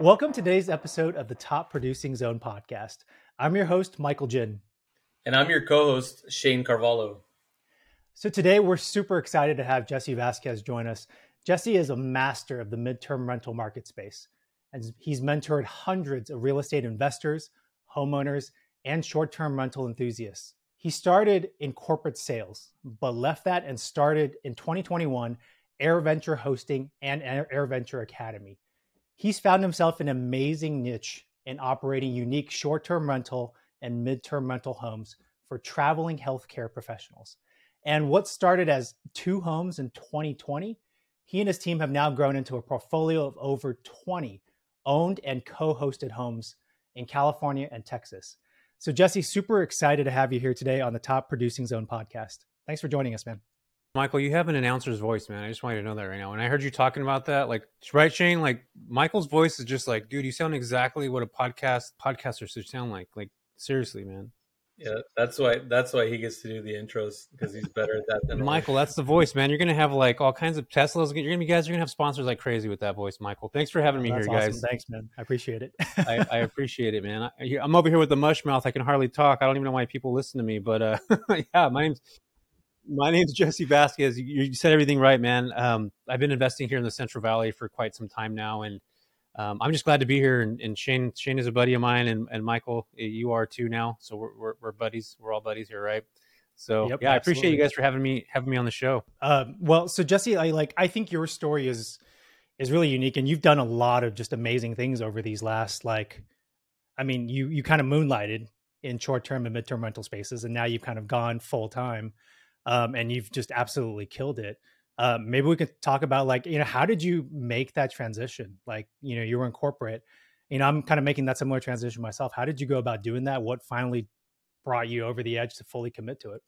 Welcome to today's episode of the Top Producing Zone podcast. I'm your host, Michael Jin. And I'm your co host, Shanne Carvalho. So today we're super excited to have Jesse Vasquez join us. Jesse is a master of the midterm rental market space, and he's mentored hundreds of real estate investors, homeowners, and short term rental enthusiasts. He started in corporate sales, but left that and started in 2021 AirVenture Hosting and AirVenture Academy. He's found himself an amazing niche in operating unique short term rental and mid term rental homes for traveling healthcare professionals. And what started as two homes in 2020, he and his team have now grown into a portfolio of over 20 owned and co hosted homes in California and Texas. So, Jesse, super excited to have you here today on the Top Producing Zone podcast. Thanks for joining us, man. Michael, you have an announcer's voice, man. I just want you to know that right now. When I heard you talking about that, like, right, Shanne? Like, Michael's voice is just like, dude, you sound exactly what a podcast podcaster should sound like. Like, seriously, man. Yeah, that's why that's why he gets to do the intros because he's better at that than Michael. That's the voice, man. You're gonna have like all kinds of Teslas. You're gonna be guys. You're gonna have sponsors like crazy with that voice, Michael. Thanks for having me that's here, awesome. guys. Thanks, man. I appreciate it. I, I, appreciate it, man. I, am over here with the mush mouth. I can hardly talk. I don't even know why people listen to me, but uh, yeah, my name's my name is Jesse Vasquez. You, you said everything right, man. Um, I've been investing here in the Central Valley for quite some time now, and um, I'm just glad to be here. And, and, Shanne, Shanne is a buddy of mine, and, and Michael, you are too now. So we're, we're, we're buddies. We're all buddies here, right? So yep, yeah, absolutely. I appreciate you guys for having me having me on the show. Um, well, so Jesse, I like I think your story is is really unique, and you've done a lot of just amazing things over these last like, I mean, you you kind of moonlighted in short term and midterm rental spaces, and now you've kind of gone full time, um, and you've just absolutely killed it. Uh, maybe we could talk about like you know how did you make that transition? Like you know you were in corporate you know i'm kind of making that similar transition myself. How did you go about doing that? What finally brought you over the edge to fully commit to it?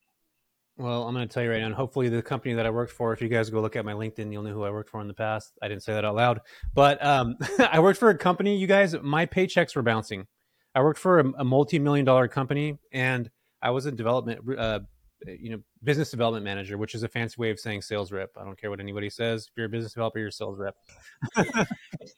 Well i'm going to tell you right now and hopefully the company that i worked for if you guys go look at my linkedin you'll know who i worked for in the past. I didn't say that out loud. But um, i worked for a company you guys my paychecks were bouncing. I worked for a, a multi-million dollar company and i was a development uh, you know business development manager which is a fancy way of saying sales rep. I don't care what anybody says. If you're a business developer you're a sales rep. You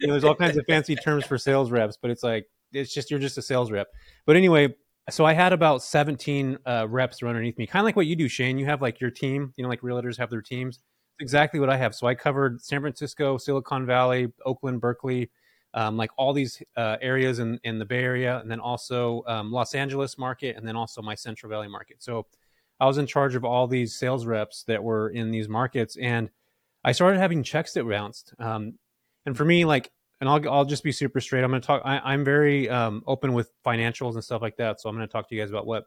know, there's all kinds of fancy terms for sales reps but it's like it's just you're just a sales rep. But anyway so i had about 17 uh, reps run underneath me kind of like what you do shanne. You have like your team you know like realtors have their teams. It's exactly what i have. So i covered san francisco silicon valley oakland berkeley um, like all these uh, areas in, in the bay area and then also um, los angeles market and then also my central valley market. So I was in charge of all these sales reps that were in these markets, and I started having checks that bounced. Um, and for me, like, and I'll I'll just be super straight. I'm going to talk. I, am very um, open with financials and stuff like that. So I'm going to talk to you guys about what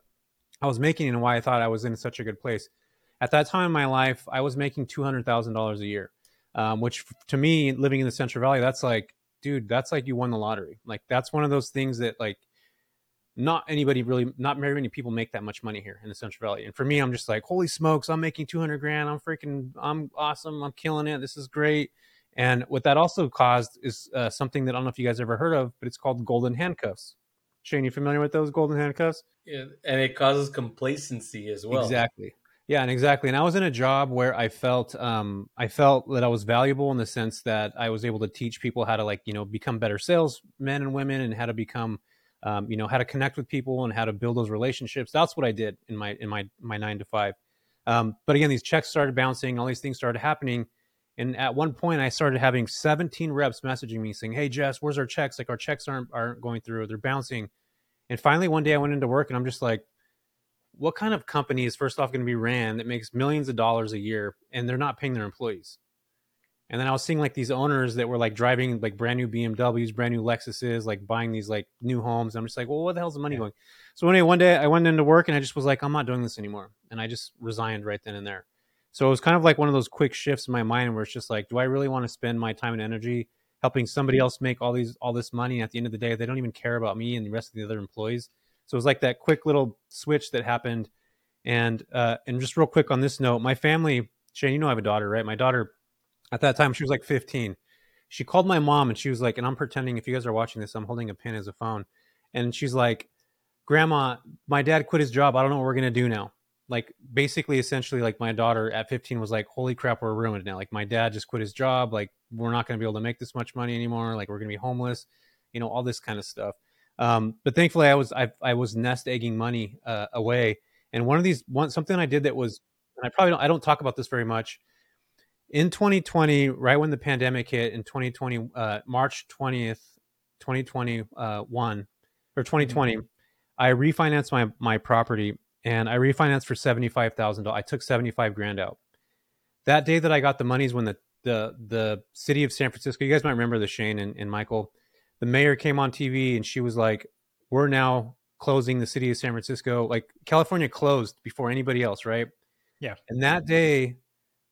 I was making and why I thought I was in such a good place. At that time in my life, I was making two hundred thousand dollars a year, um, which to me, living in the Central Valley, that's like, dude, that's like you won the lottery. Like that's one of those things that like not anybody really, not very many people make that much money here in the Central Valley. And for me, I'm just like, holy smokes, I'm making 200 grand. I'm freaking, I'm awesome. I'm killing it. This is great. And what that also caused is uh, something that I don't know if you guys ever heard of, but it's called golden handcuffs. Shanne, you familiar with those golden handcuffs? Yeah, and it causes complacency as well. Exactly. Yeah, and exactly. And I was in a job where I felt um, I felt that I was valuable in the sense that I was able to teach people how to like you know become better salesmen and women and how to become um, you know how to connect with people and how to build those relationships. That's what i did in my in my my nine to five. Um, but again these checks started bouncing all these things started happening. And at one point i started having 17 reps messaging me saying hey jess where's our checks? Like our checks aren't aren't going through. They're bouncing. And finally one day i went into work and i'm just like what kind of company is first off going to be ran that makes millions of dollars a year and they're not paying their employees and then I was seeing like these owners that were like driving like brand new BMWs, brand new Lexuses, like buying these like new homes. I'm just like, well, what the hell's the money yeah. going? So anyway, one day I went into work and I just was like, I'm not doing this anymore, and I just resigned right then and there. So it was kind of like one of those quick shifts in my mind where it's just like, do I really want to spend my time and energy helping somebody else make all these all this money? And at the end of the day, they don't even care about me and the rest of the other employees. So it was like that quick little switch that happened. And uh, and just real quick on this note, my family, Shanne, you know I have a daughter, right? My daughter at that time, she was like 15. She called my mom and she was like, and I'm pretending if you guys are watching this, I'm holding a pen as a phone. And she's like, Grandma, my dad quit his job. I don't know what we're going to do now. Like, basically, essentially, like my daughter at 15 was like, Holy crap, we're ruined now. Like, my dad just quit his job. Like, we're not going to be able to make this much money anymore. Like, we're going to be homeless. you know, all this kind of stuff. Um, but thankfully, I was I, I was nest egging money uh, away, and one of these one something I did that was, and I probably don't I don't talk about this very much. In 2020, right when the pandemic hit in 2020, uh, March 20th, 2021 uh, or 2020, mm-hmm. I refinanced my my property and I refinanced for seventy five thousand dollars. I took seventy five grand out. That day that I got the monies when the the the city of San Francisco, you guys might remember the Shanne and, and Michael the mayor came on TV and she was like, "We're now closing the city of San Francisco. Like California closed before anybody else, right?" Yeah. And that day,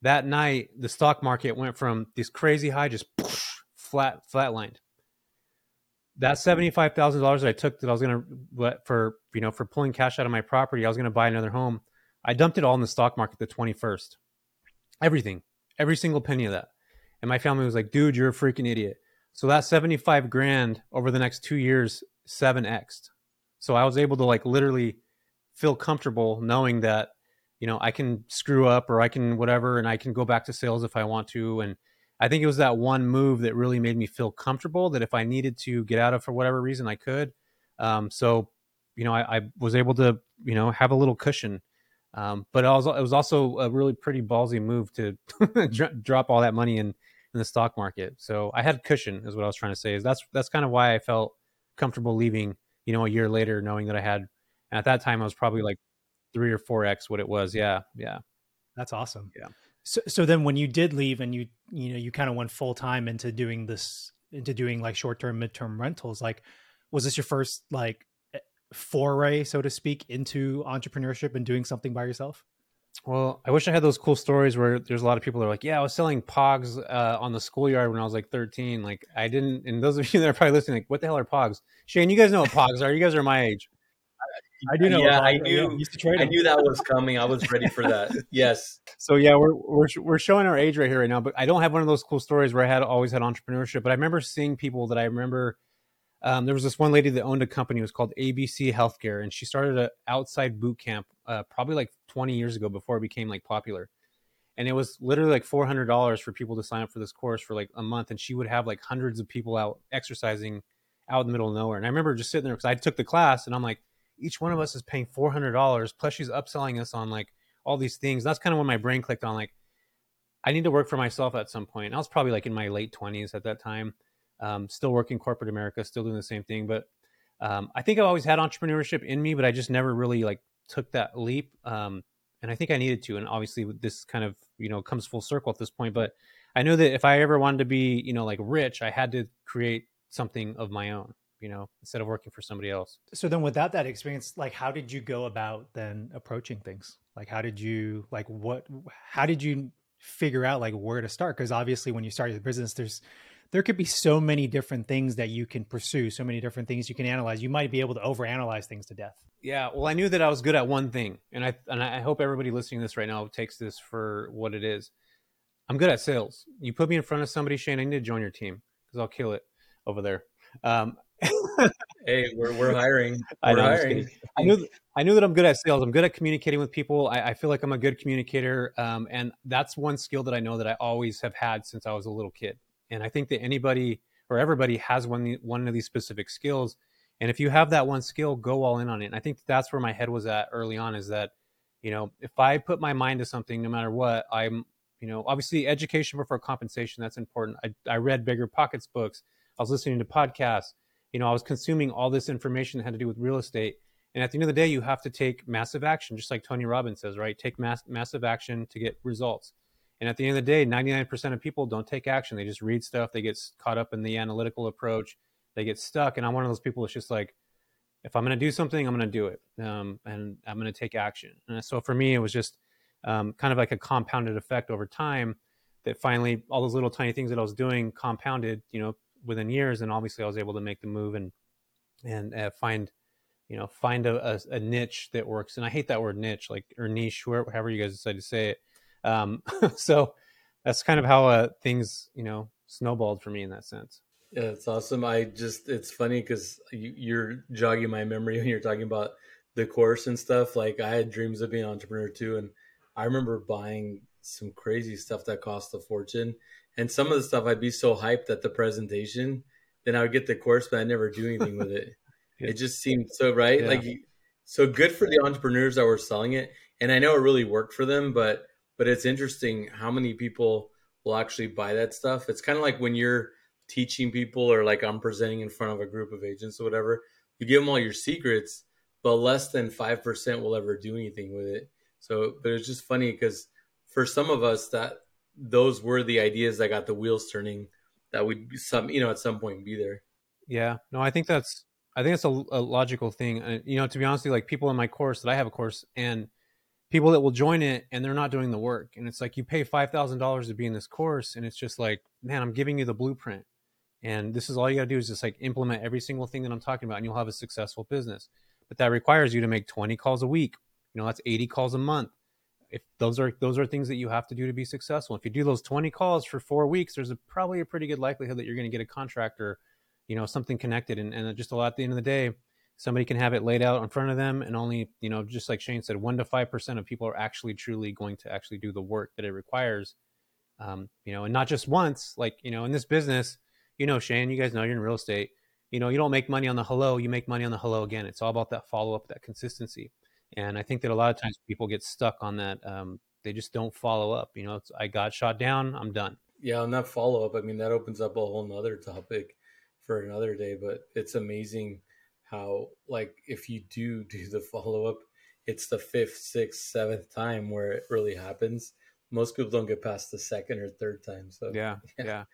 that night, the stock market went from this crazy high, just flat, flatlined. That seventy-five thousand dollars that I took that I was gonna for you know for pulling cash out of my property, I was gonna buy another home. I dumped it all in the stock market the twenty-first. Everything, every single penny of that. And my family was like, "Dude, you're a freaking idiot." So that 75 grand over the next two years, 7x. So I was able to like literally feel comfortable knowing that, you know, I can screw up or I can whatever, and I can go back to sales if I want to. And I think it was that one move that really made me feel comfortable that if I needed to get out of for whatever reason, I could. Um, so, you know, I, I, was able to, you know, have a little cushion. Um, but it was, it was also a really pretty ballsy move to drop all that money in in the stock market. So I had cushion, is what I was trying to say. Is that's that's kind of why I felt comfortable leaving. You know, a year later, knowing that I had at that time I was probably like three or four x what it was. Yeah, yeah. That's awesome. Yeah. So so then when you did leave and you you know you kind of went full time into doing this into doing like short term midterm rentals, like was this your first like eh, foray, so to speak, into entrepreneurship and doing something by yourself? Well, I wish I had those cool stories where there's a lot of people that are like, "Yeah, I was selling Pogs uh, on the schoolyard when I was like 13." Like, I didn't. And those of you that are probably listening, like, "What the hell are Pogs?" Shanne, you guys know what Pogs are. You guys are my age. I do know. Yeah, I knew. Yeah, I knew that was coming. I was ready for that. yes. So yeah, we're we're we're showing our age right here right now. But I don't have one of those cool stories where I had always had entrepreneurship. But I remember seeing people that I remember um, there was this one lady that owned a company. It was called ABC Healthcare, and she started an outside boot camp uh, probably like 20 years ago before it became like popular. And it was literally like $400 for people to sign up for this course for like a month. And she would have like hundreds of people out exercising out in the middle of nowhere. And I remember just sitting there because I took the class and I'm like, each one of us is paying $400. Plus, she's upselling us on like all these things. That's kind of when my brain clicked on like, I need to work for myself at some point. I was probably like in my late 20s at that time um, still working corporate America, still doing the same thing. But um, I think I've always had entrepreneurship in me, but I just never really like took that leap. Um, and I think I needed to. And obviously, this kind of you know comes full circle at this point. But I know that if I ever wanted to be you know like rich, I had to create something of my own. You know, instead of working for somebody else. So then, without that experience, like, how did you go about then approaching things? Like, how did you like what? How did you figure out like where to start? Because obviously, when you start your business, there's there could be so many different things that you can pursue, so many different things you can analyze. You might be able to overanalyze things to death. Yeah, well, I knew that I was good at one thing, and I and I hope everybody listening to this right now takes this for what it is. I'm good at sales. You put me in front of somebody, Shanne. I need to join your team because I'll kill it over there. Um, hey, we're we're hiring. We're I know. Hiring. I knew I knew that I'm good at sales. I'm good at communicating with people. I, I feel like I'm a good communicator, um, and that's one skill that I know that I always have had since I was a little kid. And I think that anybody or everybody has one one of these specific skills. And if you have that one skill, go all in on it. And I think that's where my head was at early on is that, you know, if I put my mind to something, no matter what, I'm, you know, obviously education before compensation, that's important. I, I read Bigger Pockets books. I was listening to podcasts. You know, I was consuming all this information that had to do with real estate. And at the end of the day, you have to take massive action, just like Tony Robbins says, right? Take mass, massive action to get results. And at the end of the day, 99% of people don't take action. They just read stuff. They get caught up in the analytical approach. They get stuck. And I'm one of those people that's just like, if I'm going to do something, I'm going to do it. Um, and I'm going to take action. And so for me, it was just um, kind of like a compounded effect over time that finally all those little tiny things that I was doing compounded, you know, within years. And obviously I was able to make the move and, and uh, find, you know, find a, a, a, niche that works. And I hate that word niche, like, or niche, however you guys decide to say it um, so that's kind of how uh, things, you know, snowballed for me in that sense. Yeah, it's awesome. I just, it's funny because you, you're jogging my memory when you're talking about the course and stuff. Like I had dreams of being an entrepreneur too. And I remember buying some crazy stuff that cost a fortune. And some of the stuff I'd be so hyped at the presentation then I would get the course, but I never do anything with it. It just seemed so right. Yeah. Like so good for the entrepreneurs that were selling it. And I know it really worked for them, but but it's interesting how many people will actually buy that stuff. It's kind of like when you're teaching people or like I'm presenting in front of a group of agents or whatever, you give them all your secrets, but less than 5% will ever do anything with it. So, but it's just funny because for some of us that those were the ideas that got the wheels turning that would some, you know, at some point be there. Yeah, no, I think that's, I think it's a, a logical thing. Uh, you know, to be honest, with you, like people in my course that I have a course and people that will join it and they're not doing the work. And it's like you pay five thousand dollars to be in this course, and it's just like, man, I'm giving you the blueprint, and this is all you got to do is just like implement every single thing that I'm talking about, and you'll have a successful business. But that requires you to make 20 calls a week. You know, that's 80 calls a month. If those are those are things that you have to do to be successful. If you do those 20 calls for four weeks, there's a, probably a pretty good likelihood that you're going to get a contractor, you know, something connected. And, and just a lot at the end of the day, somebody can have it laid out in front of them and only you know just like shanne said 1 to 5% of people are actually truly going to actually do the work that it requires um, you know and not just once like you know in this business you know shanne you guys know you're in real estate you know you don't make money on the hello you make money on the hello again it's all about that follow-up that consistency and i think that a lot of times people get stuck on that um, they just don't follow up you know i got shot down i'm done yeah on that follow-up i mean that opens up a whole nother topic for another day but it's amazing how like if you do do the follow up, it's the fifth, sixth, seventh time where it really happens. Most people don't get past the second or third time. So yeah, yeah.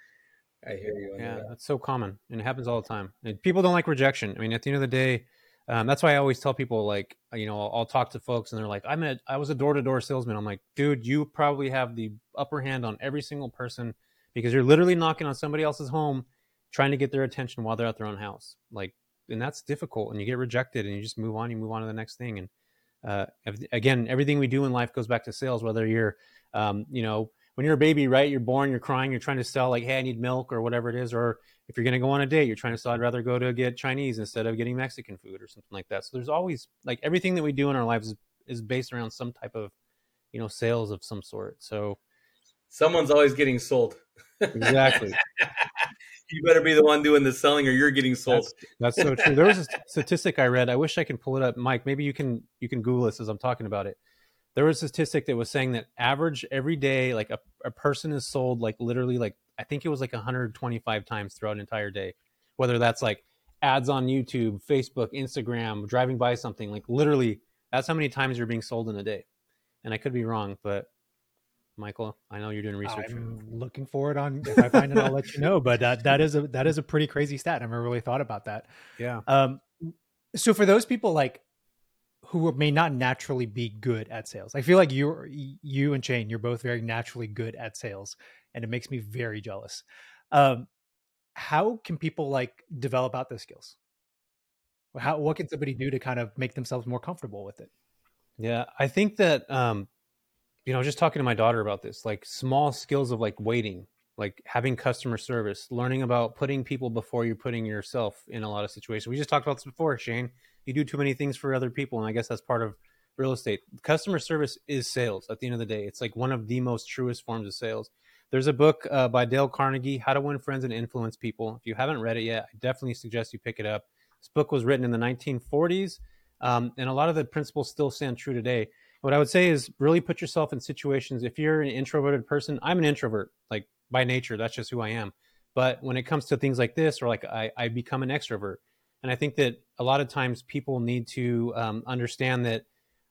I hear you. yeah, that. that's so common, and it happens all the time. And people don't like rejection. I mean, at the end of the day, um, that's why I always tell people, like, you know, I'll, I'll talk to folks, and they're like, "I'm a, I was a door to door salesman." I'm like, dude, you probably have the upper hand on every single person because you're literally knocking on somebody else's home, trying to get their attention while they're at their own house. Like, and that's difficult and you get rejected and you just move on you move on to the next thing and uh, again everything we do in life goes back to sales whether you're um, you know when you're a baby right you're born you're crying you're trying to sell like hey i need milk or whatever it is or if you're going to go on a date you're trying to sell i'd rather go to get chinese instead of getting mexican food or something like that so there's always like everything that we do in our lives is, is based around some type of you know sales of some sort so someone's always getting sold exactly you better be the one doing the selling or you're getting sold. That's, that's so true. There was a statistic I read. I wish I can pull it up. Mike, maybe you can you can Google this as I'm talking about it. There was a statistic that was saying that average every day, like a, a person is sold like literally like I think it was like 125 times throughout an entire day. Whether that's like ads on YouTube, Facebook, Instagram, driving by something, like literally that's how many times you're being sold in a day. And I could be wrong, but Michael? I know you're doing research. I'm looking for it on. If I find it, I'll let you know. But that that is a that is a pretty crazy stat. I never really thought about that. Yeah. Um. So for those people like who may not naturally be good at sales, I feel like you you and Shanne, you're both very naturally good at sales, and it makes me very jealous. Um, how can people like develop out those skills? How what can somebody do to kind of make themselves more comfortable with it? Yeah, I think that um, you know, just talking to my daughter about this, like small skills of like waiting, like having customer service, learning about putting people before you're putting yourself in a lot of situations. We just talked about this before, Shanne. You do too many things for other people, and I guess that's part of real estate. Customer service is sales at the end of the day. It's like one of the most truest forms of sales. There's a book uh, by Dale Carnegie, How to Win Friends and Influence People. If you haven't read it yet, I definitely suggest you pick it up. This book was written in the 1940s, um, and a lot of the principles still stand true today what I would say is really put yourself in situations. If you're an introverted person, I'm an introvert, like by nature, that's just who I am. But when it comes to things like this, or like I, I become an extrovert, and I think that a lot of times people need to um, understand that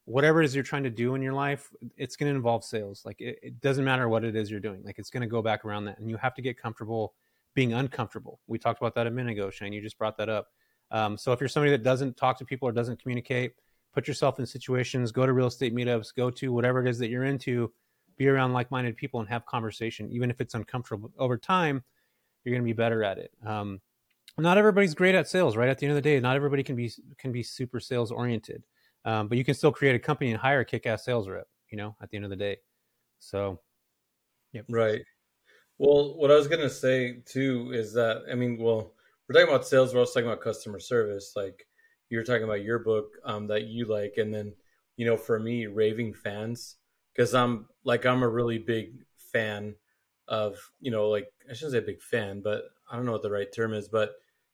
whatever it is you're trying to do in your life, it's going to involve sales. Like it, it doesn't matter what it is you're doing. Like it's going to go back around that, and you have to get comfortable being uncomfortable. We talked about that a minute ago, Shanne. You just brought that up. Um, so if you're somebody that doesn't talk to people or doesn't communicate, put yourself in situations, go to real estate meetups, go to whatever it is that you're into, be around like-minded people and have conversation, even if it's uncomfortable. Over time, you're going to be better at it. Um, not everybody's great at sales, right? At the end of the day, not everybody can be can be super sales oriented, um, but you can still create a company and hire a kick-ass sales rep. You know, at the end of the day. So, yep. Right. Well, what I was to say too is that I mean, well, we're talking about sales. We're also talking about customer service. Like, you're talking about your book um, that you like, and then you know, for me, raving fans, because I'm like I'm a really big fan of you know, like I shouldn't say big fan, but I don't know what the right term is, but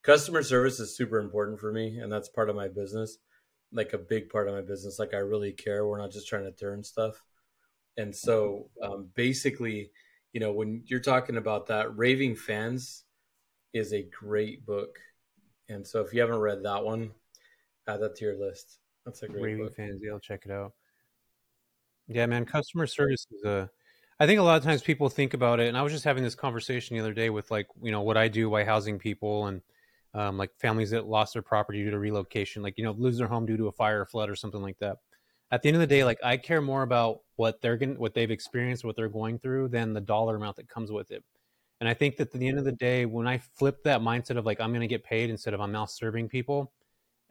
customer service is super important for me, and that's part of my business, like a big part of my business. Like I really care. We're not just trying to turn stuff. And so, um, basically, you know, when you're talking about that, Raving Fans is a great book. And so, if you haven't read that one, add that to your list. That's a great Raving book. Fans, yeah, I'll check it out. Yeah, man, customer service is a. I think a lot of times people think about it, and I was just having this conversation the other day with like you know what I do by housing people and um, like families that lost their property due to relocation, like you know lose their home due to a fire or flood or something like that at the end of the day, like I care more about what they're going, what they've experienced, what they're going through, than the dollar amount that comes with it. And I think that at the end of the day, when I flipped that mindset of like I'm going to get paid instead of I'm now serving people,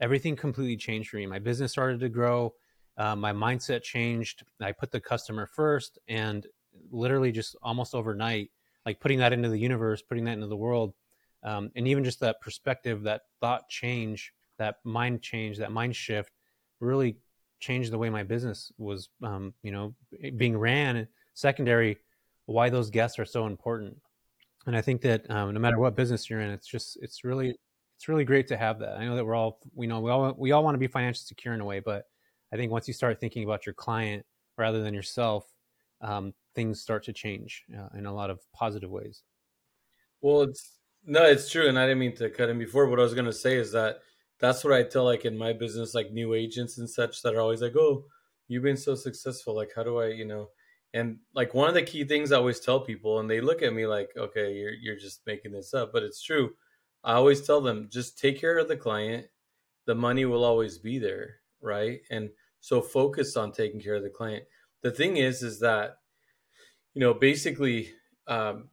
everything completely changed for me. My business started to grow. Uh, my mindset changed. I put the customer first, and literally just almost overnight, like putting that into the universe, putting that into the world, um, and even just that perspective, that thought change, that mind change, that mind shift, really changed the way my business was, um, you know, being ran. Secondary, why those guests are so important. And I think that um, no matter what business you're in, it's just it's really it's really great to have that. I know that we're all we know we all we all want to be financially secure in a way, but I think once you start thinking about your client rather than yourself, um, things start to change uh, in a lot of positive ways. Well, it's no, it's true, and I didn't mean to cut in before. What I was to say is that that's what I tell like in my business, like new agents and such that are always like, "Oh, you've been so successful. Like, how do I, you know?" And like one of the key things I always tell people, and they look at me like, "Okay, you're you're just making this up," but it's true. I always tell them, just take care of the client. The money will always be there, right? And so focus on taking care of the client. The thing is, is that you know, basically, um,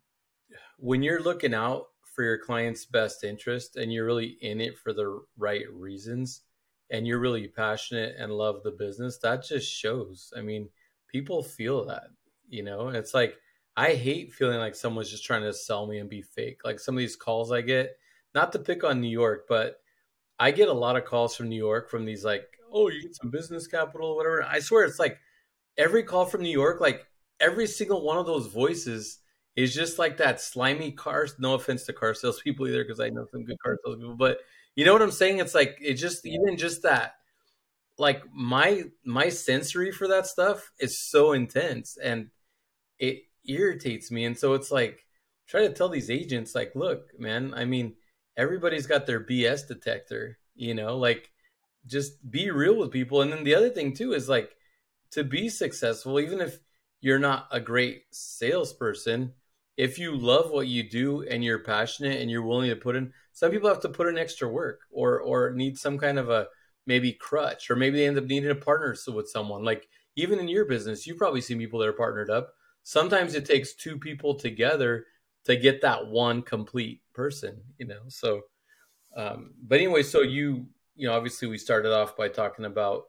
when you're looking out for your client's best interest and you're really in it for the right reasons and you're really passionate and love the business, that just shows. I mean, people feel that, you know, it's like I hate feeling like someone's just trying to sell me and be fake. Like some of these calls I get, not to pick on New York, but I get a lot of calls from New York from these like, oh, you get some business capital whatever. I swear it's like every call from New York, like every single one of those voices is just like that slimy car. No offense to car salespeople either, because I know some good car salespeople, but you know what I'm saying? It's like it just even just that, like my my sensory for that stuff is so intense and it irritates me. And so it's like try to tell these agents, like, look, man, I mean, everybody's got their BS detector, you know, like just be real with people. And then the other thing too is like to be successful, even if you're not a great salesperson if you love what you do and you're passionate and you're willing to put in some people have to put in extra work or or need some kind of a maybe crutch or maybe they end up needing a partner with someone. Like even in your business you've probably seen people that are partnered up. Sometimes it takes two people together to get that one complete person you know? So um, but anyway so you you know obviously we started off by talking about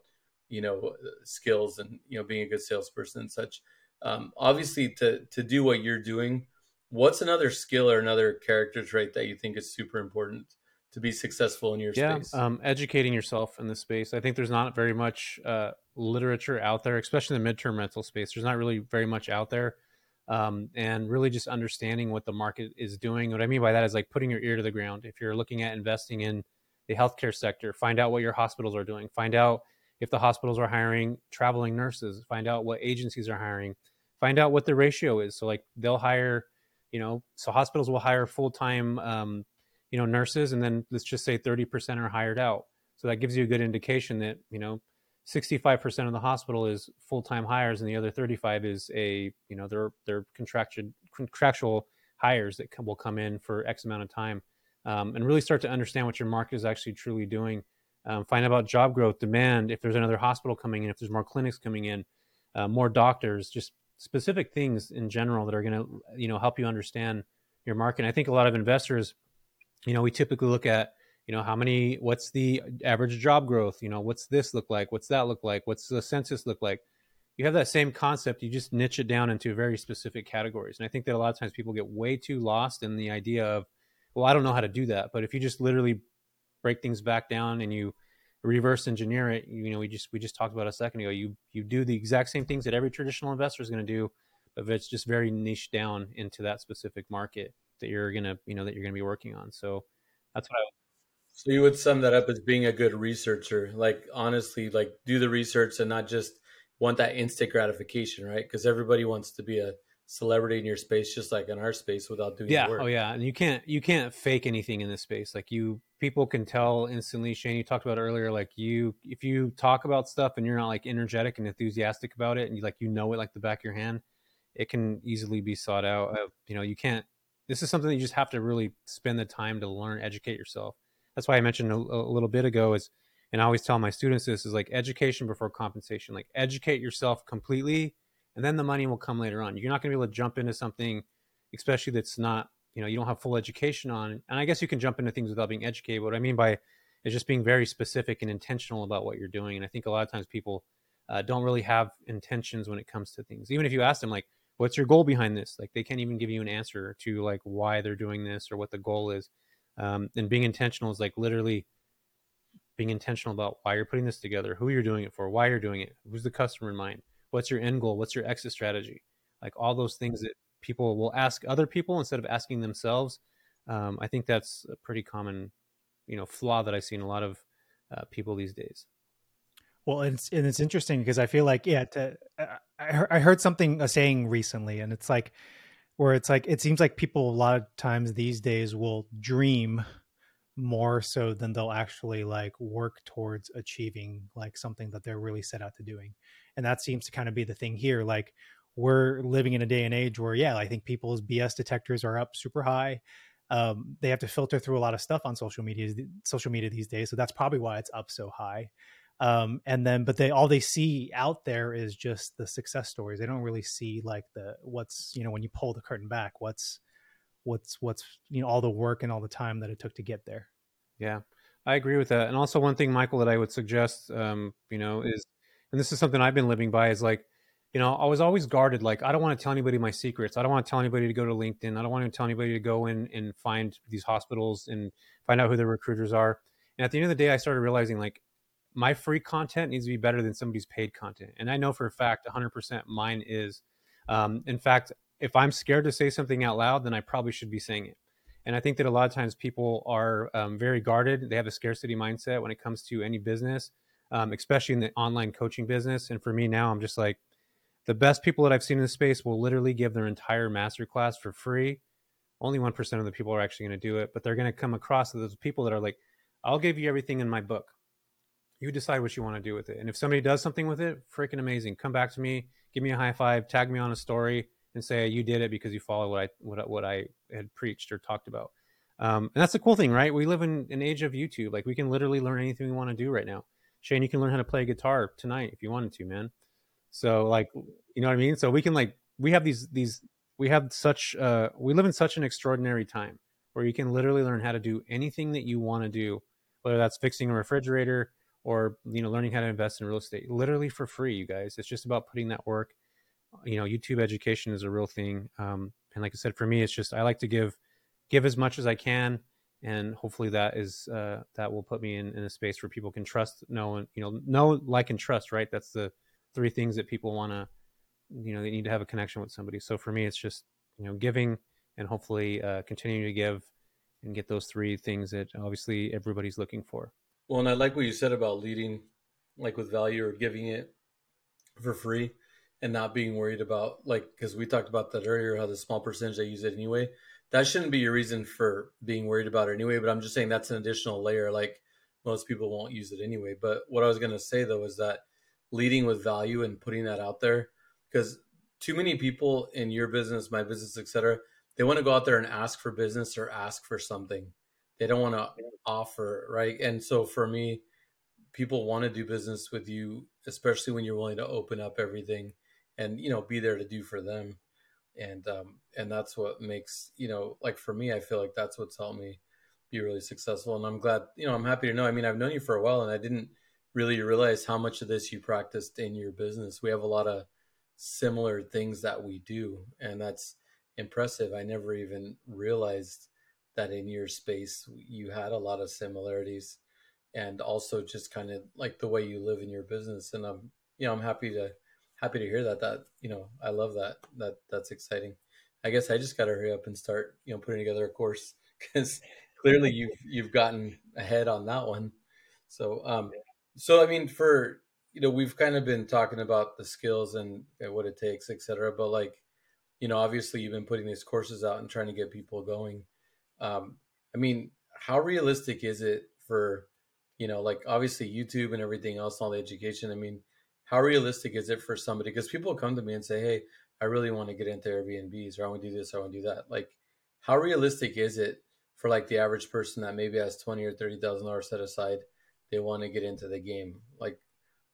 you know skills and you know being a good salesperson and such. Um, obviously to to do what you're doing what's another skill or another character trait that you think is super important to be successful in your yeah, space? Um, educating yourself in the space. I think there's not very much uh, literature out there, especially in the midterm rental space. There's not really very much out there. Um, and really just understanding what the market is doing. What I mean by that is like putting your ear to the ground. If you're looking at investing in the healthcare sector, find out what your hospitals are doing. Find out if the hospitals are hiring traveling nurses. Find out what agencies are hiring. Find out what the ratio is. So like they'll hire you know so hospitals will hire full-time um, you know nurses and then let's just say 30% are hired out. So that gives you a good indication that you know 65% of the hospital is full-time hires and the other 35 is a you know they're they're contractual contractual hires that will come in for x amount of time um, and really start to understand what your market is actually truly doing um, find out about job growth demand if there's another hospital coming in if there's more clinics coming in uh, more doctors just specific things in general that are going to you know help you understand your market. And I think a lot of investors, you know, we typically look at you know how many what's the average job growth? You know what's this look like? What's that look like? What's the census look like? You have that same concept you just niche it down into very specific categories. And i think that a lot of times people get way too lost in the idea of well i don't know how to do that. But if you just literally break things back down and you reverse engineer it you know we just we just talked about a second ago you you do the exact same things that every traditional investor is going to do but it's just very niche down into that specific market that you're going to you know that you're going to be working on so that's what i So you would sum that up as being a good researcher, like honestly, like do the research and not just want that instant gratification, right? Because everybody wants to be a celebrity in your space, just like in our space, without doing work. yeah, oh yeah, and you can't you can't fake anything in this space. Like you, people can tell instantly. Shanne, you talked about earlier, like you, if you talk about stuff and you're not like energetic and enthusiastic about it, and you like you know it like the back of your hand, it can easily be sought out. Uh, you know, you can't. This is something that you just have to really spend the time to learn, educate yourself that's why I mentioned a, a little bit ago is, and I always tell my students this is like education before compensation. Like educate yourself completely, and then the money will come later on. You're not going to be able to jump into something, especially that's not you know you don't have full education on. And I guess you can jump into things without being educated. What I mean by is just being very specific and intentional about what you're doing. And I think a lot of times people uh, don't really have intentions when it comes to things. Even if you ask them like, "What's your goal behind this?" Like they can't even give you an answer to like why they're doing this or what the goal is. Um, and being intentional is like literally being intentional about why you're putting this together, who you're doing it for, why you're doing it, who's the customer in mind, what's your end goal, what's your exit strategy, like all those things that people will ask other people instead of asking themselves. Um, I think that's a pretty common, you know, flaw that I see in a lot of uh, people these days. Well, it's and it's interesting because I feel like yeah, to, I I heard something a saying recently, and it's like where it's like it seems like people a lot of times these days will dream more so than they'll actually like work towards achieving like something that they're really set out to doing. And that seems to kind of be the thing here like we're living in a day and age where yeah i think people's bs detectors are up super high. Um, they have to filter through a lot of stuff on social media social media these days so that's probably why it's up so high. Um, and then but they all they see out there is just the success stories. They don't really see like the what's you know when you pull the curtain back what's what's what's you know all the work and all the time that it took to get there yeah i agree with that and also one thing michael that i would suggest um, you know is and this is something i've been living by is like you know i was always guarded like i don't want to tell anybody my secrets i don't want to tell anybody to go to linkedin i don't want to tell anybody to go in and find these hospitals and find out who the recruiters are and at the end of the day i started realizing like my free content needs to be better than somebody's paid content. And I know for a fact 100% mine is. Um, in fact, if I'm scared to say something out loud, then I probably should be saying it. And I think that a lot of times people are um, very guarded. They have a scarcity mindset when it comes to any business, um, especially in the online coaching business. And for me now, I'm just like, the best people that I've seen in the space will literally give their entire masterclass for free. Only 1% of the people are actually going to do it, but they're going to come across those people that are like, I'll give you everything in my book you decide what you want to do with it. And if somebody does something with it, freaking amazing. Come back to me, give me a high five, tag me on a story, and say you did it because you followed what I what, what I had preached or talked about. Um, and that's the cool thing, right? We live in an age of YouTube. Like we can literally learn anything we want to do right now. Shanne, you can learn how to play guitar tonight if you wanted to, man. So like, you know what I mean? So we can like we have these these we have such uh we live in such an extraordinary time where you can literally learn how to do anything that you want to do, whether that's fixing a refrigerator, or you know learning how to invest in real estate literally for free you guys it's just about putting that work you know youtube education is a real thing. Um, and like i said for me it's just i like to give give as much as i can. And hopefully that is uh, that will put me in, in a space where people can trust know and you know know like and trust right? That's the three things that people want to you know they need to have a connection with somebody. So for me it's just you know giving and hopefully uh, continuing to give and get those three things that obviously everybody's looking for. Well, and I like what you said about leading like with value or giving it for free and not being worried about like because we talked about that earlier how the small percentage they use it anyway that shouldn't be your reason for being worried about it anyway but i'm just saying that's an additional layer like most people won't use it anyway. But what i was going to say though is that leading with value and putting that out there because too many people in your business my business etc they want to go out there and ask for business or ask for something. They don't want to offer right? And so for me people want to do business with you especially when you're willing to open up everything and you know be there to do for them. And um and that's what makes you know like for me i feel like that's what's helped me be really successful. And i'm glad you know i'm happy to know. I mean i've known you for a while and i didn't really realize how much of this you practiced in your business. We have a lot of similar things that we do and that's impressive. I never even realized that in your space you had a lot of similarities and also just kind of like the way you live in your business. And i'm you know i'm happy to happy to hear that that you know i love that that that's exciting i guess i just got to hurry up and start you know putting together a course because clearly you've you've gotten ahead on that one. So um, so I mean, for you know, we've kind of been talking about the skills and, and what it takes, et cetera. But like, you know, obviously you've been putting these courses out and trying to get people going. Um, I mean, how realistic is it for, you know, like obviously YouTube and everything else, all the education. I mean, how realistic is it for somebody? Because people come to me and say, "Hey, I really want to get into Airbnbs, or I want to do this, or I want to do that." Like, how realistic is it for like the average person that maybe has twenty or thirty thousand dollars set aside? They want to get into the game. Like,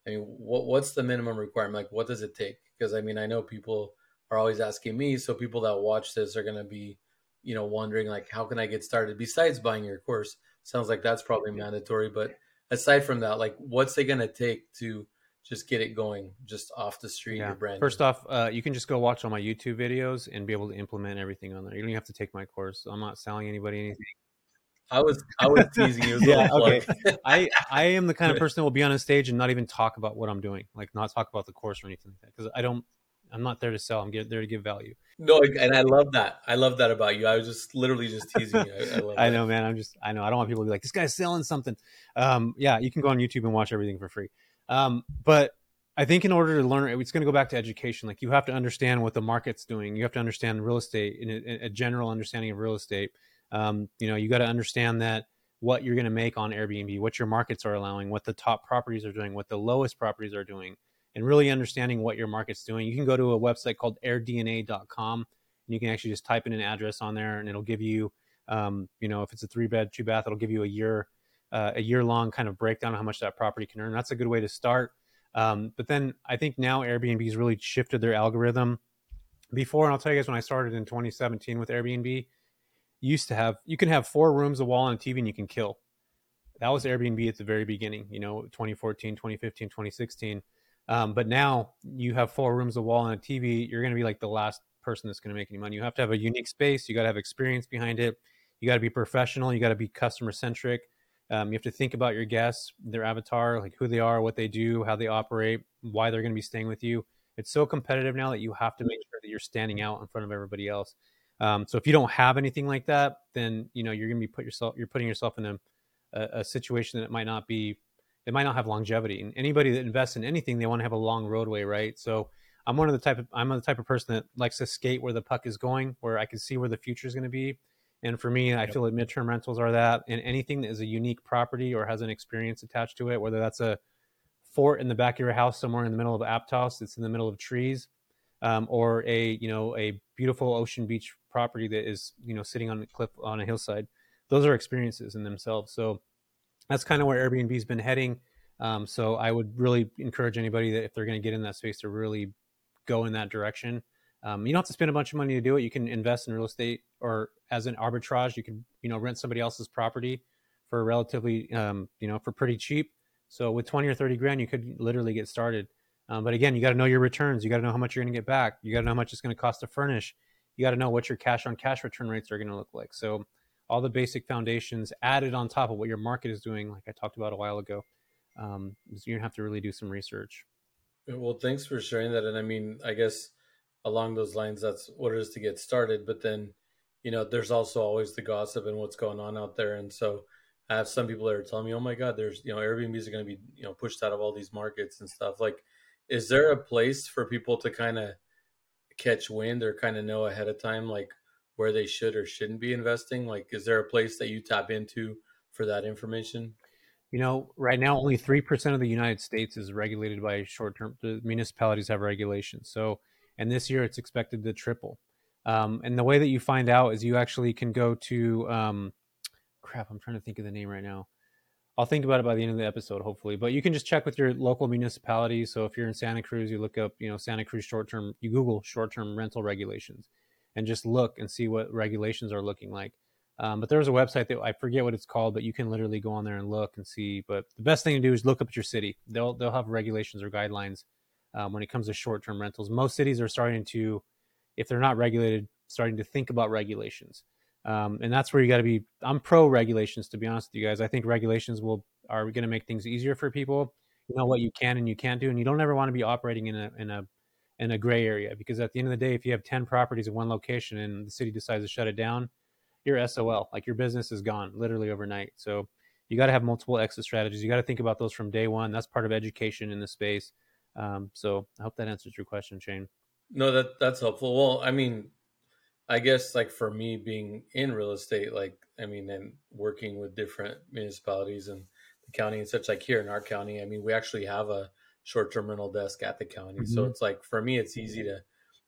I mean, what what's the minimum requirement? Like, what does it take? Because I mean, I know people are always asking me, so people that watch this are going to be, you know, wondering like, how can I get started? Besides buying your course, sounds like that's probably mandatory. But aside from that, like, what's it going to take to just get it going just off the street yeah. brand first off uh, you can just go watch all my youtube videos and be able to implement everything on there you don't have to take my course i'm not selling anybody anything I was I was teasing you. yeah, okay. I I am the kind of person that will be on a stage and not even talk about what I'm doing, like not talk about the course or anything like that, because I don't. I'm not there to sell. I'm there to give value. No, and I love that. I love that about you. I was just literally just teasing you. I, I, I know, man. I'm just. I know. I don't want people to be like, this guy's selling something. Um, yeah, you can go on YouTube and watch everything for free. Um, but I think in order to learn, it's going to go back to education. Like you have to understand what the market's doing. You have to understand real estate, in a, a general understanding of real estate um, you know, you got to understand that what you're going to make on Airbnb, what your markets are allowing, what the top properties are doing, what the lowest properties are doing, and really understanding what your market's doing. You can go to a website called airdna.com and you can actually just type in an address on there and it'll give you, um, you know, if it's a three bed, two bath, it'll give you a year, uh, a year long kind of breakdown of how much that property can earn. That's a good way to start. Um, but then I think now Airbnb has really shifted their algorithm. Before, and I'll tell you guys when I started in 2017 with Airbnb, used to have you can have four rooms, a wall, and a TV, and you can kill. That was Airbnb at the very beginning, you know, 2014, 2015, 2016. Um, but now you have four rooms, a wall, and a TV. You're going to be like the last person that's going to make any money. You have to have a unique space. You got to have experience behind it. You got to be professional. You got to be customer centric. Um, you have to think about your guests, their avatar, like who they are, what they do, how they operate, why they're going to be staying with you. It's so competitive now that you have to make sure that you're standing out in front of everybody else. Um, so if you don't have anything like that, then you know you're going to be put yourself you're putting yourself in a, a, a situation that might not be it might not have longevity. And anybody that invests in anything, they want to have a long roadway, right? So I'm one of the type of I'm the type of person that likes to skate where the puck is going, where I can see where the future is going to be. And for me, I feel like midterm rentals are that, and anything that is a unique property or has an experience attached to it, whether that's a fort in the back of your house somewhere in the middle of Aptos, that's in the middle of trees, um, or a you know a beautiful ocean beach property that is you know sitting on a cliff on a hillside those are experiences in themselves. So that's kind of where airbnb's been heading. Um, so i would really encourage anybody that if they're going to get in that space to really go in that direction um, you don't have to spend a bunch of money to do it you can invest in real estate or as an arbitrage you can you know rent somebody else's property for relatively um, you know for pretty cheap so with 20 or 30 grand you could literally get started um, but again, you got to know your returns. You got to know how much you're going to get back. You got to know how much it's going to cost to furnish. You got to know what your cash on cash return rates are going to look like. So, all the basic foundations added on top of what your market is doing, like I talked about a while ago, um, you're to have to really do some research. Well, thanks for sharing that. And I mean, I guess along those lines, that's what it is to get started. But then, you know, there's also always the gossip and what's going on out there. And so, I have some people that are telling me, "Oh my God, there's you know Airbnbs are going to be you know pushed out of all these markets and stuff." Like, is there a place for people to kind of catch wind or kind of know ahead of time like where they should or shouldn't be investing like is there a place that you tap into for that information you know right now only 3% of the united states is regulated by short term the municipalities have regulations so and this year it's expected to triple um, and the way that you find out is you actually can go to um, crap i'm trying to think of the name right now I'll think about it by the end of the episode, hopefully. But you can just check with your local municipality. So if you're in Santa Cruz, you look up, you know, Santa Cruz short term, you Google short term rental regulations and just look and see what regulations are looking like. Um, but there's a website that I forget what it's called, but you can literally go on there and look and see. But the best thing to do is look up at your city. They'll they'll have regulations or guidelines um, when it comes to short term rentals. Most cities are starting to, if they're not regulated, starting to think about regulations. Um, and that's where you got to be. I'm pro regulations, to be honest with you guys. I think regulations will are going to make things easier for people. You know what you can and you can't do, and you don't ever want to be operating in a in a in a gray area because at the end of the day, if you have ten properties in one location and the city decides to shut it down, you're SOL. Like your business is gone literally overnight. So you got to have multiple exit strategies. You got to think about those from day one. That's part of education in the space. Um, so I hope that answers your question, Shanne. No, that that's helpful. Well, I mean, I guess like for me being in real estate, like I mean, and working with different municipalities and the county and such, like here in our county, I mean, we actually have a short-term rental desk at the county, mm-hmm. so it's like for me, it's easy to.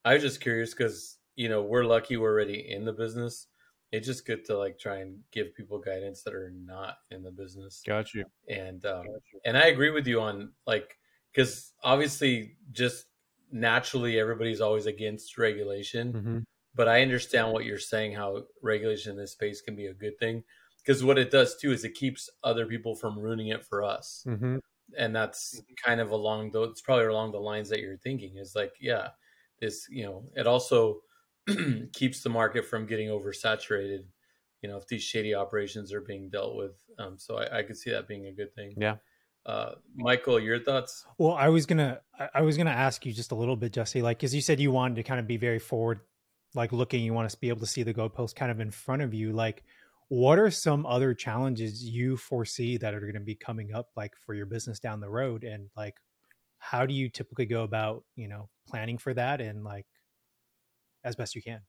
I was just curious because you know we're lucky we're already in the business. It's just good to like try and give people guidance that are not in the business. Got you. And um, Got you. and I agree with you on like because obviously just naturally everybody's always against regulation. Mm-hmm but I understand what you're saying. How regulation in this space can be a good thing because what it does too is it keeps other people from ruining it for us, mm-hmm. and that's kind of along the. It's probably along the lines that you're thinking. Is like, yeah, this you know, it also keeps the market from getting oversaturated. You know, if these shady operations are being dealt with, um, so I, I could see that being a good thing. Yeah. Uh, Michael, your thoughts? Well, I was gonna, I was gonna ask you just a little bit, Jesse. Like, as you said, you wanted to kind of be very forward like looking you want to be able to see the goalpost kind of in front of you like what are some other challenges you foresee that are going to be coming up like for your business down the road and like how do you typically go about you know planning for that and like as best you can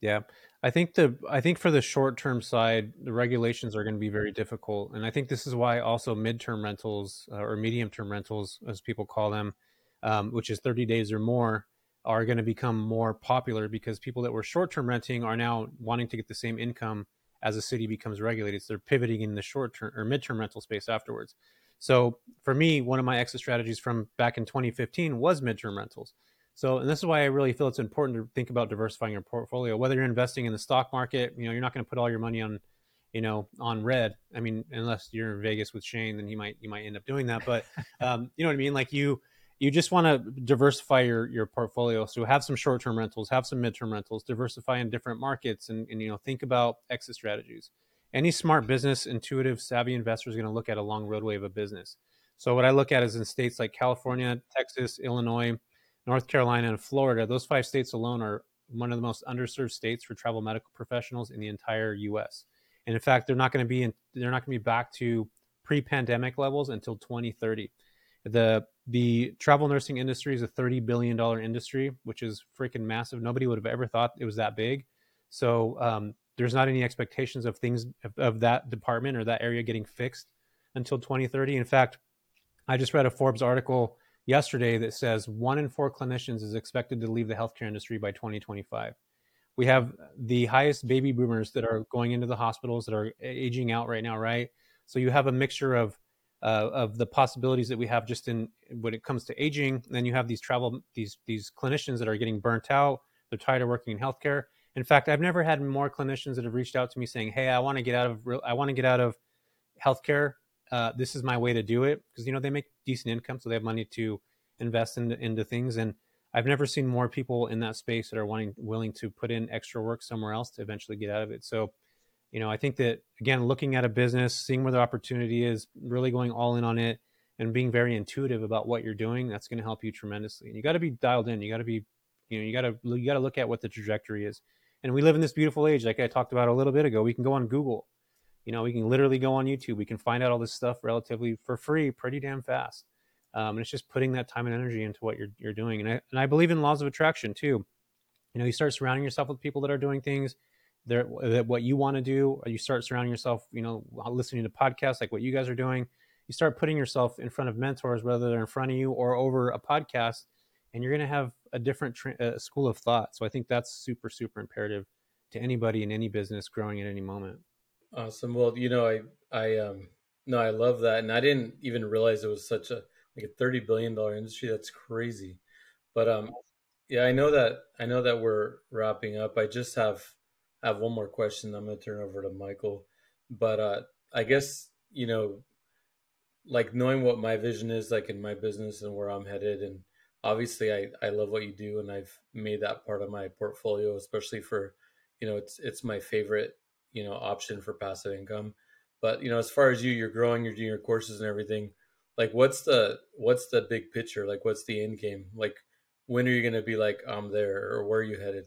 yeah i think the i think for the short term side the regulations are going to be very difficult and i think this is why also midterm rentals uh, or medium term rentals as people call them um, which is 30 days or more are going to become more popular because people that were short term renting are now wanting to get the same income as a city becomes regulated. So they're pivoting in the short term or midterm rental space afterwards. So for me, one of my exit strategies from back in 2015 was midterm rentals. So, and this is why I really feel it's important to think about diversifying your portfolio. Whether you're investing in the stock market, you know, you're not going to put all your money on, you know, on red. I mean, unless you're in Vegas with Shanne, then you might you might end up doing that. But um, you know what I mean? Like you, you just want to diversify your your portfolio. So have some short term rentals, have some midterm rentals, diversify in different markets, and, and you know think about exit strategies. Any smart business, intuitive, savvy investor is going to look at a long roadway of a business. So what I look at is in states like California, Texas, Illinois, North Carolina, and Florida. Those five states alone are one of the most underserved states for travel medical professionals in the entire U.S. And in fact, they're not going to be in, they're not going to be back to pre-pandemic levels until 2030. The the travel nursing industry is a $30 billion industry, which is freaking massive. Nobody would have ever thought it was that big. So um, there's not any expectations of things of, of, that department or that area getting fixed until 2030. In fact, I just read a Forbes article yesterday that says one in four clinicians is expected to leave the healthcare industry by 2025. We have the highest baby boomers that are going into the hospitals that are aging out right now, right? So you have a mixture of uh, of the possibilities that we have just in when it comes to aging. Then you have these travel these these clinicians that are getting burnt out. They're tired of working in healthcare. In fact, I've never had more clinicians that have reached out to me saying, "Hey, I want to get out of I want to get out of healthcare. Uh, this is my way to do it because you know they make decent income, so they have money to invest into, into things." And I've never seen more people in that space that are wanting willing to put in extra work somewhere else to eventually get out of it. So you know, I think that again, looking at a business, seeing where the opportunity is, really going all in on it, and being very intuitive about what you're doing, that's going to help you tremendously. And you got to be dialed in. You got to be, you know, you got to you got to look at what the trajectory is. And we live in this beautiful age, like I talked about a little bit ago. We can go on Google, you know, we can literally go on YouTube. We can find out all this stuff relatively for free, pretty damn fast. Um, and it's just putting that time and energy into what you're you're doing. And I and I believe in laws of attraction too. You know, you start surrounding yourself with people that are doing things there that what you want to do you start surrounding yourself you know listening to podcasts like what you guys are doing you start putting yourself in front of mentors whether they're in front of you or over a podcast and you're going to have a different tra- uh, school of thought so i think that's super super imperative to anybody in any business growing at any moment awesome. Well you know i i um no i love that and i didn't even realize it was such a like a 30 billion dollar industry. That's crazy. But um yeah i know that i know that we're wrapping up. I just have I have one more question. I'm going to turn over to Michael, but uh, I guess you know, like knowing what my vision is, like in my business and where I'm headed, and obviously I I love what you do, and I've made that part of my portfolio, especially for, you know, it's it's my favorite you know option for passive income. But you know, as far as you, you're growing, you're doing your courses and everything. Like, what's the what's the big picture? Like, what's the end game? Like, when are you going to be like, I'm there, or where are you headed?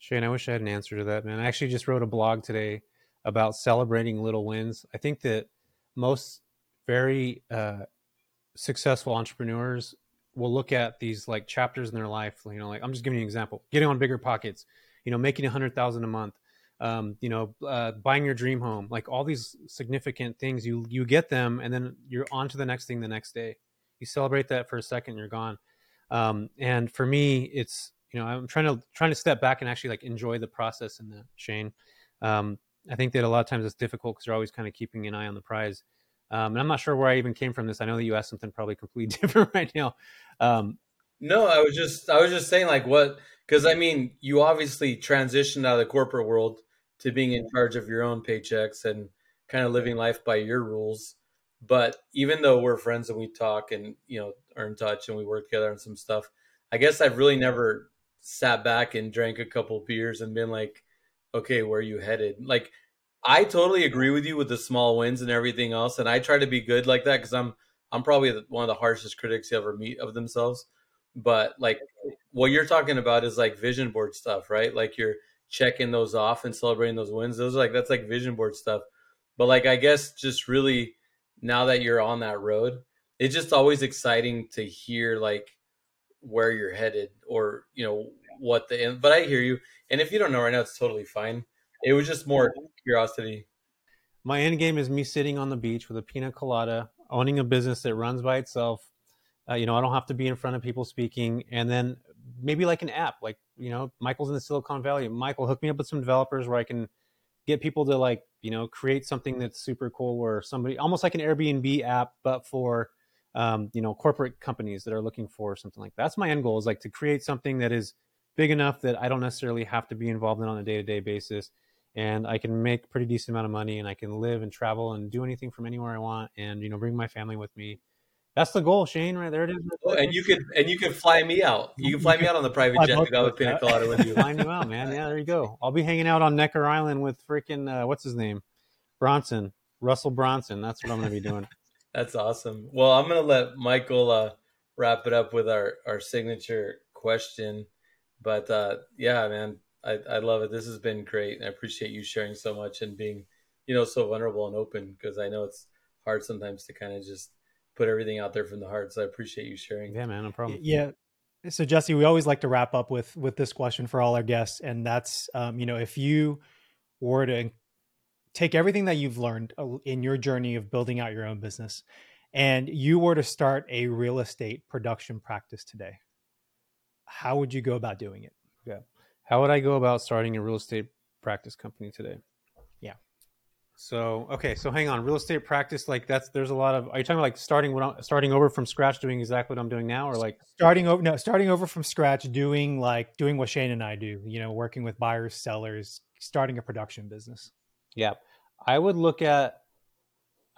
Shanne, I wish I had an answer to that, man. I actually just wrote a blog today about celebrating little wins. I think that most very uh, successful entrepreneurs will look at these like chapters in their life. You know, like I'm just giving you an example: getting on BiggerPockets, you know, making a hundred thousand a month, um, you know, uh, buying your dream home, like all these significant things. You you get them, and then you're on to the next thing the next day. You celebrate that for a second, you're gone. Um, and for me, it's you know I'm trying to trying to step back and actually like enjoy the process in that. Shanne, um, I think that a lot of times it's difficult because you're always kind of keeping an eye on the prize. Um, and I'm not sure where I even came from this. I know that you asked something probably completely different right now. Um, no, I was just I was just saying like what because I mean you obviously transitioned out of the corporate world to being in charge of your own paychecks and kind of living life by your rules. But even though we're friends and we talk and you know are in touch and we work together on some stuff, I guess I've really never sat back and drank a couple beers and been like, okay, where are you headed? Like, I totally agree with you with the small wins and everything else, and I try to be good like that because I'm I'm probably one of the harshest critics you ever meet of themselves. But like, what you're talking about is like vision board stuff, right? Like you're checking those off and celebrating those wins. Those are like that's like vision board stuff. But like, I guess just really now that you're on that road, it's just always exciting to hear like where you're headed or you know what the end. but I hear you. And if you don't know right now, it's totally fine. It was just more curiosity. My end game is me sitting on the beach with a pina colada, owning a business that runs by itself. Uh, you know, I don't have to be in front of people speaking, and then maybe like an app, like you know, Michael's in the Silicon Valley. Michael, hook me up with some developers where I can get people to like you know create something that's super cool, where somebody almost like an Airbnb app, but for um, you know corporate companies that are looking for something like that. that's my end goal is like to create something that is big enough that I don't necessarily have to be involved in on a day to day basis. And I can make pretty decent amount of money and I can live and travel and do anything from anywhere I want and, you know, bring my family with me. That's the goal, Shanne. Right there it is. Oh, and you could and you can fly me out. You can fly me out on the private jet to go with pina colada with you. Flying you out, man. Yeah, there you go. I'll be hanging out on Necker Island with freaking uh, what's his name, Bronson, Russell Bronson. That's what I'm going to be doing. That's awesome. Well, I'm going to let Michael uh, wrap it up with our our signature question. But uh, yeah, man, I, I love it. This has been great. I appreciate you sharing so much and being, you know, so vulnerable and open because I know it's hard sometimes to kind of just put everything out there from the heart. So I appreciate you sharing. Yeah, man, no problem. Yeah. So Jesse, we always like to wrap up with with this question for all our guests, and that's, um, you know, if you were to take everything that you've learned uh, in your journey of building out your own business, and you were to start a real estate production practice today, how would you go about doing it? Yeah. How would I go about starting a real estate practice company today? So okay, so hang on, real estate practice like that's there's a lot of. Are you talking like starting what I'm, starting over from scratch, doing exactly what I'm doing now, or like starting over? No, starting over from scratch, doing like doing what Shanne and I do. You know, working with buyers, sellers, starting a production business. Yeah, I would look at.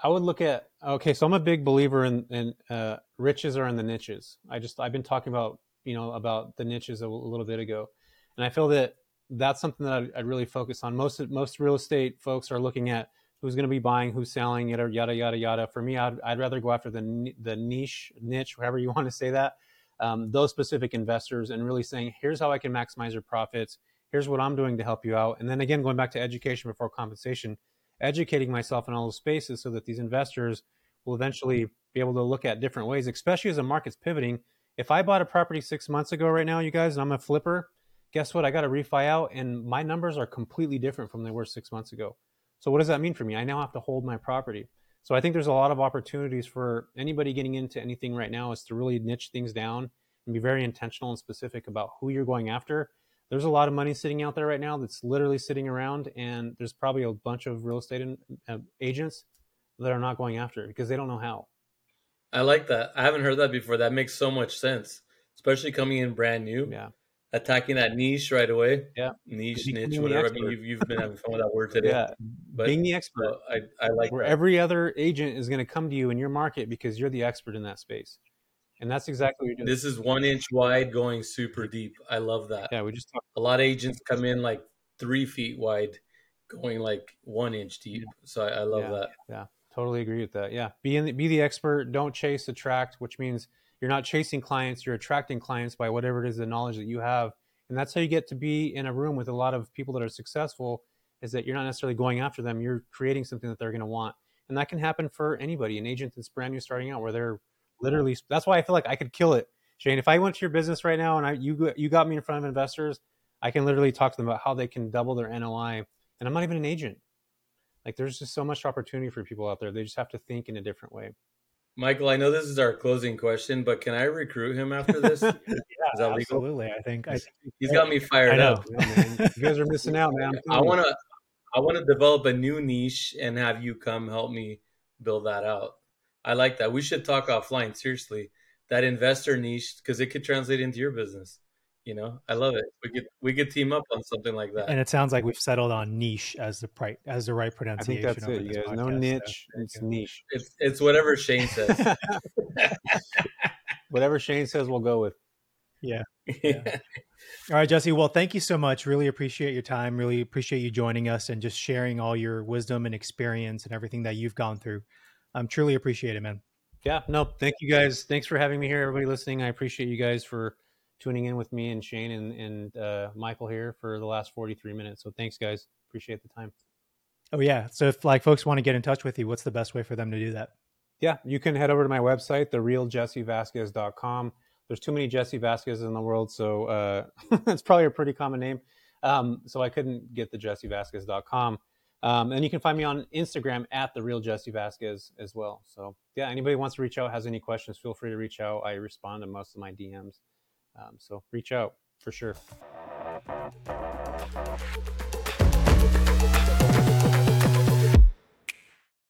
I would look at okay, so I'm a big believer in, in uh, riches are in the niches. I just I've been talking about you know about the niches a, a little bit ago, and I feel that that's something that I'd, I'd, really focus on. Most most real estate folks are looking at who's going to be buying, who's selling, yada yada yada yada. For me, I'd, I'd rather go after the the niche niche, however you want to say that, um, those specific investors, and really saying, here's how I can maximize your profits. Here's what I'm doing to help you out. And then again, going back to education before compensation, educating myself in all those spaces so that these investors will eventually be able to look at different ways, especially as the market's pivoting if I bought a property six months ago right now, you guys, and I'm a flipper, guess what? I got to refi out, and my numbers are completely different from they were six months ago. So what does that mean for me? I now have to hold my property. So I think there's a lot of opportunities for anybody getting into anything right now is to really niche things down and be very intentional and specific about who you're going after. There's a lot of money sitting out there right now that's literally sitting around, and there's probably a bunch of real estate in, uh, agents that are not going after it because they don't know how. I like that. I haven't heard that before. That makes so much sense, especially coming in brand new. Yeah. Attacking that niche right away. Yeah. Niche, niche, whatever. I mean, you've, you've been having fun with that word today. Yeah. But, Being the expert. I, I like Where that. every other agent is going to come to you in your market because you're the expert in that space. And that's exactly what you're doing. This is one inch wide going super deep. I love that. Yeah. We just talked. A lot of agents come in like three feet wide, going like one inch deep. So I, I love yeah. that. Yeah. Totally agree with that. Yeah, be in the, be the expert. Don't chase, attract, which means you're not chasing clients. You're attracting clients by whatever it is the knowledge that you have And that's how you get to be in a room with a lot of people that are successful is that you're not necessarily going after them. You're creating something that they're going to want. And that can happen for anybody, an agent that's brand new starting out where they're literally, that's why I feel like I could kill it. Shanne, if I went to your business right now and I, you, you got me in front of investors, I can literally talk to them about how they can double their NOI. And I'm not even an agent. Like there's just so much opportunity for people out there. They just have to think in a different way. Michael, I know this is our closing question, but can I recruit him after this? yeah, absolutely. I think, I he's got me fired up. you guys are missing out, man. I want to, I want to develop a new niche and have you come help me build that out. I like that. We should talk offline. Seriously, that investor niche because it could translate into your business. You know, I love it. We could we could team up on something like that. And it sounds like we've settled on niche as the right as the right pronunciation. I think that's it. You guys, no niche. So, it's niche. It's it's whatever Shanne says. whatever Shanne says, we'll go with. Yeah. yeah. all right, Jesse. Well, thank you so much. Really appreciate your time. Really appreciate you joining us and just sharing all your wisdom and experience and everything that you've gone through. I'm um, truly appreciate it, man. Yeah. No, thank you guys. Thanks for having me here, everybody listening. I appreciate you guys for tuning in with me and Shanne and, and uh, Michael here for the last 43 minutes. So thanks, guys. Appreciate the time. Oh, yeah. So if like folks want to get in touch with you, what's the best way for them to do that? Yeah, you can head over to my website, therealjessevasquez.com. There's too many Jesse Vasquez in the world, so uh, it's probably a pretty common name. Um, so I couldn't get the jessevasquez.com. Um, and you can find me on Instagram at the real Jesse Vasquez as well. So yeah, anybody wants to reach out, has any questions, feel free to reach out. I respond to most of my DMs. Um, so reach out for sure.